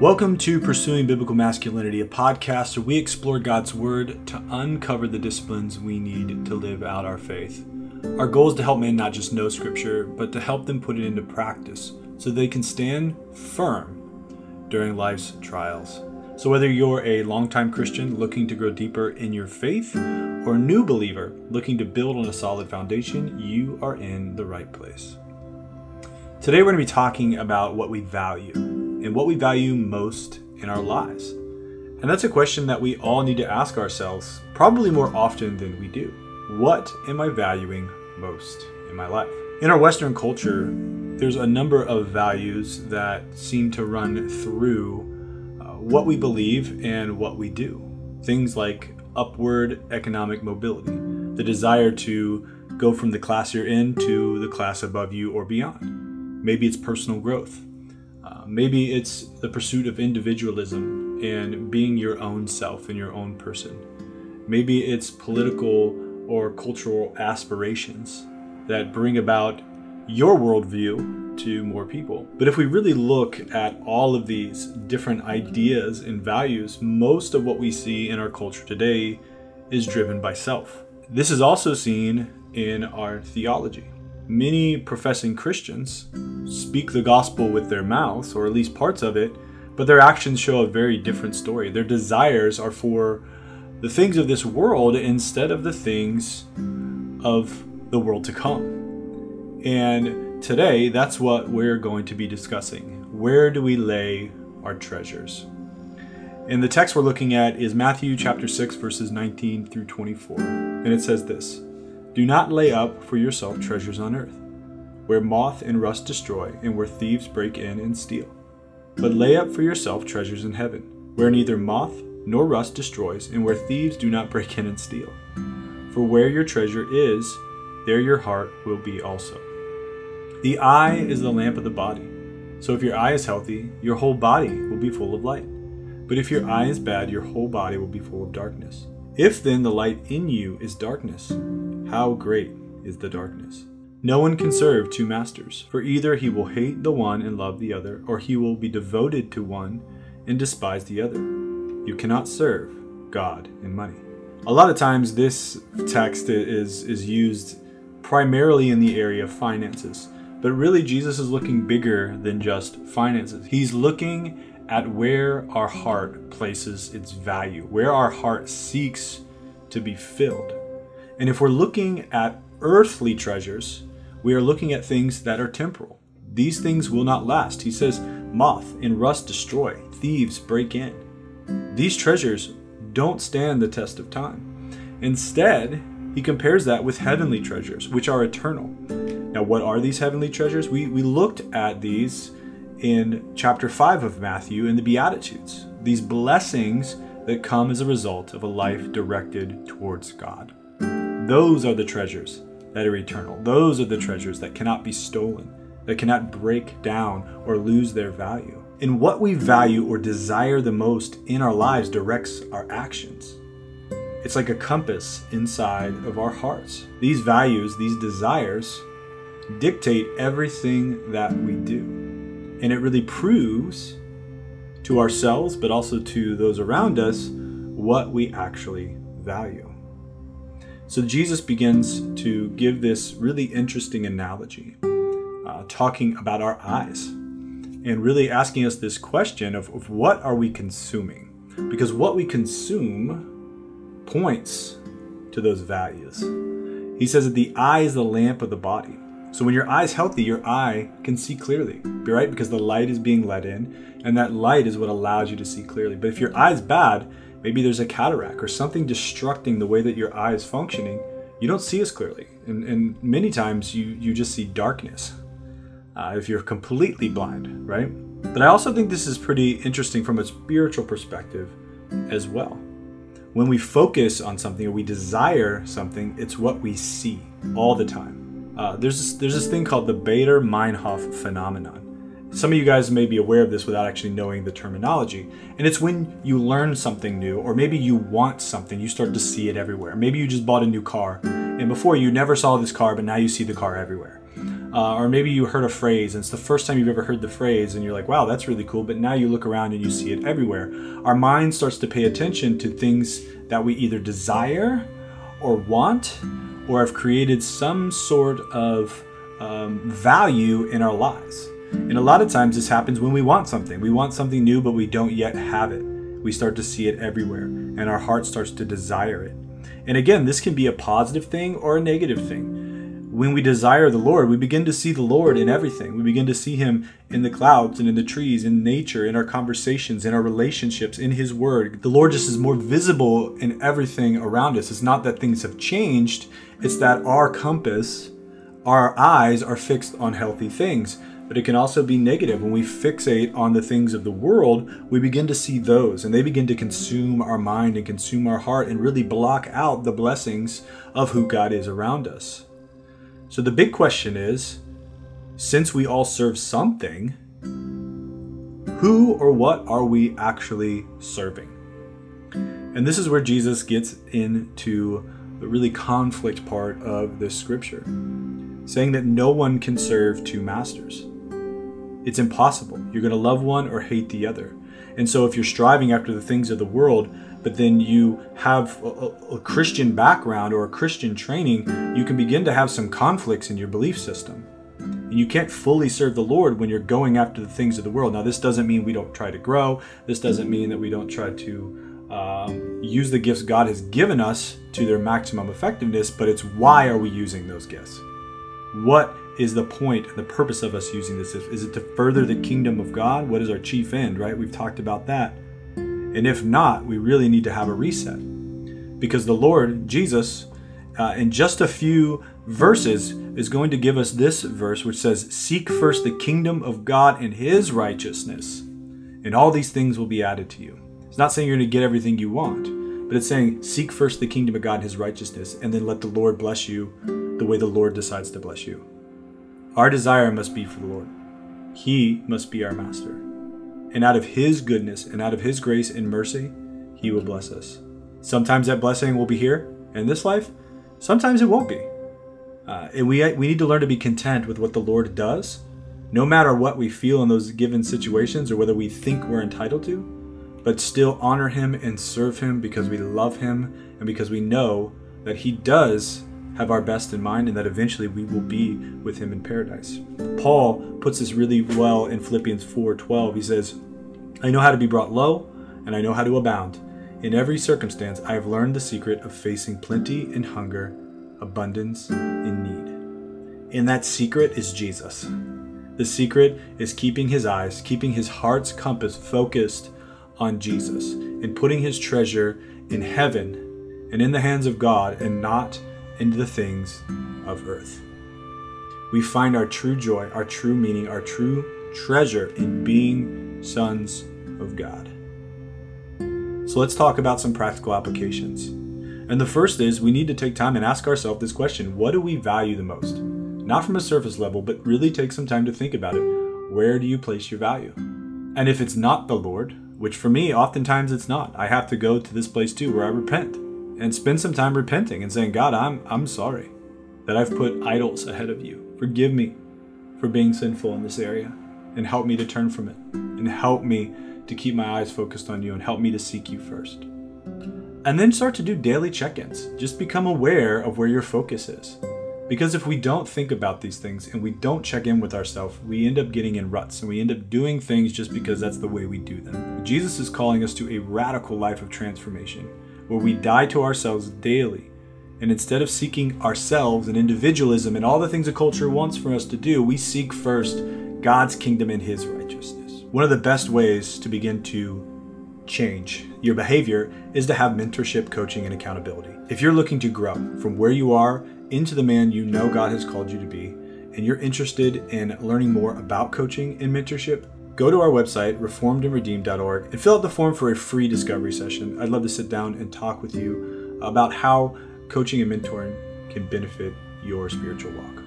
Welcome to Pursuing Biblical Masculinity, a podcast where we explore God's Word to uncover the disciplines we need to live out our faith. Our goal is to help men not just know Scripture, but to help them put it into practice so they can stand firm during life's trials. So, whether you're a longtime Christian looking to grow deeper in your faith or a new believer looking to build on a solid foundation, you are in the right place. Today, we're going to be talking about what we value and what we value most in our lives? And that's a question that we all need to ask ourselves, probably more often than we do. What am I valuing most in my life? In our Western culture, there's a number of values that seem to run through uh, what we believe and what we do. Things like upward economic mobility, the desire to go from the class you're in to the class above you or beyond. Maybe it's personal growth, uh, maybe it's the pursuit of individualism and being your own self and your own person. Maybe it's political or cultural aspirations that bring about your worldview to more people. But if we really look at all of these different ideas and values, most of what we see in our culture today is driven by self. This is also seen in our theology many professing Christians speak the gospel with their mouths, or at least parts of it, but their actions show a very different story. Their desires are for the things of this world instead of the things of the world to come. And today, that's what we're going to be discussing. Where do we lay our treasures? And the text we're looking at is Matthew chapter 6, verses 19 through 24. And it says this do not lay up for yourself treasures on earth, where moth and rust destroy, and where thieves break in and steal. But lay up for yourself treasures in heaven, where neither moth nor rust destroys, and where thieves do not break in and steal. For where your treasure is, there your heart will be also. The eye is the lamp of the body. So if your eye is healthy, your whole body will be full of light. But if your eye is bad, your whole body will be full of darkness. If then the light in you is darkness, how great is the darkness? No one can serve two masters, for either he will hate the one and love the other, or he will be devoted to one and despise the other. You cannot serve God and money. A lot of times, this text is, is used primarily in the area of finances, but really, Jesus is looking bigger than just finances. He's looking at where our heart places its value, where our heart seeks to be filled. And if we're looking at earthly treasures, we are looking at things that are temporal. These things will not last. He says, Moth and rust destroy, thieves break in. These treasures don't stand the test of time. Instead, he compares that with heavenly treasures, which are eternal. Now, what are these heavenly treasures? We, we looked at these in chapter 5 of Matthew in the Beatitudes, these blessings that come as a result of a life directed towards God. Those are the treasures that are eternal. Those are the treasures that cannot be stolen, that cannot break down or lose their value. And what we value or desire the most in our lives directs our actions. It's like a compass inside of our hearts. These values, these desires, dictate everything that we do. And it really proves to ourselves, but also to those around us, what we actually value. So Jesus begins to give this really interesting analogy, uh, talking about our eyes and really asking us this question of, of what are we consuming? Because what we consume points to those values. He says that the eye is the lamp of the body. So when your eye is healthy, your eye can see clearly, right? Because the light is being let in, and that light is what allows you to see clearly. But if your eye is bad, Maybe there's a cataract or something destructing the way that your eye is functioning. You don't see as clearly. And, and many times you, you just see darkness uh, if you're completely blind, right? But I also think this is pretty interesting from a spiritual perspective as well. When we focus on something or we desire something, it's what we see all the time. Uh, there's this, there's this thing called the Baader Meinhof phenomenon. Some of you guys may be aware of this without actually knowing the terminology. And it's when you learn something new, or maybe you want something, you start to see it everywhere. Maybe you just bought a new car, and before you never saw this car, but now you see the car everywhere. Uh, or maybe you heard a phrase and it's the first time you've ever heard the phrase and you're like, wow, that's really cool. But now you look around and you see it everywhere. Our mind starts to pay attention to things that we either desire or want or have created some sort of um, value in our lives. And a lot of times this happens when we want something. We want something new, but we don't yet have it. We start to see it everywhere, and our heart starts to desire it. And again, this can be a positive thing or a negative thing. When we desire the Lord, we begin to see the Lord in everything. We begin to see Him in the clouds and in the trees, in nature, in our conversations, in our relationships, in His Word. The Lord just is more visible in everything around us. It's not that things have changed, it's that our compass, our eyes are fixed on healthy things but it can also be negative. When we fixate on the things of the world, we begin to see those and they begin to consume our mind and consume our heart and really block out the blessings of who God is around us. So the big question is since we all serve something, who or what are we actually serving? And this is where Jesus gets into the really conflict part of this scripture, saying that no one can serve two masters. It's impossible. You're going to love one or hate the other. And so if you're striving after the things of the world, but then you have a, a, Christian background or a Christian training, you can begin to have some conflicts in your belief system. And you can't fully serve the Lord when you're going after the things of the world. Now, this doesn't mean we don't try to grow. This doesn't mean that we don't try to um, use the gifts God has given us to their maximum effectiveness, but it's why are we using those gifts? What is the point and the purpose of us using this? Is it to further the kingdom of God? What is our chief end, right? We've talked about that. And if not, we really need to have a reset. Because the Lord, Jesus, uh, in just a few verses, is going to give us this verse which says, Seek first the kingdom of God and his righteousness, and all these things will be added to you. It's not saying you're going to get everything you want, but it's saying, Seek first the kingdom of God and his righteousness, and then let the Lord bless you the way the Lord decides to bless you. Our desire must be for the Lord. He must be our master. And out of His goodness and out of His grace and mercy, He will bless us. Sometimes that blessing will be here in this life, sometimes it won't be. Uh, and we, we need to learn to be content with what the Lord does, no matter what we feel in those given situations or whether we think we're entitled to, but still honor Him and serve Him because we love Him and because we know that He does have our best in mind and that eventually we will be with him in paradise. Paul puts this really well in Philippians 4:12. He says, "I know how to be brought low, and I know how to abound. In every circumstance I have learned the secret of facing plenty and hunger, abundance and need." And that secret is Jesus. The secret is keeping his eyes, keeping his heart's compass focused on Jesus and putting his treasure in heaven and in the hands of God and not into the things of earth. We find our true joy, our true meaning, our true treasure in being sons of God. So let's talk about some practical applications. And the first is we need to take time and ask ourselves this question What do we value the most? Not from a surface level, but really take some time to think about it. Where do you place your value? And if it's not the Lord, which for me, oftentimes it's not, I have to go to this place too where I repent and spend some time repenting and saying, God, I'm, I'm sorry that I've put idols ahead of you. Forgive me for being sinful in this area and help me to turn from it and help me to keep my eyes focused on you and help me to seek you first. And then start to do daily check ins. Just become aware of where your focus is. Because if we don't think about these things and we don't check in with ourselves, we end up getting in ruts and we end up doing things just because that's the way we do them. Jesus is calling us to a radical life of transformation where we die to ourselves daily. And instead of seeking ourselves and individualism and all the things a culture wants for us to do, we seek first God's kingdom and His righteousness. One of the best ways to begin to change your behavior is to have mentorship, coaching, and accountability. If you're looking to grow from where you are into the man you know God has called you to be, and you're interested in learning more about coaching and mentorship, go to our website, reformedandredeemed.org, and fill out the form for a free discovery session. I'd love to sit down and talk with you about how coaching and mentoring can benefit your spiritual walk.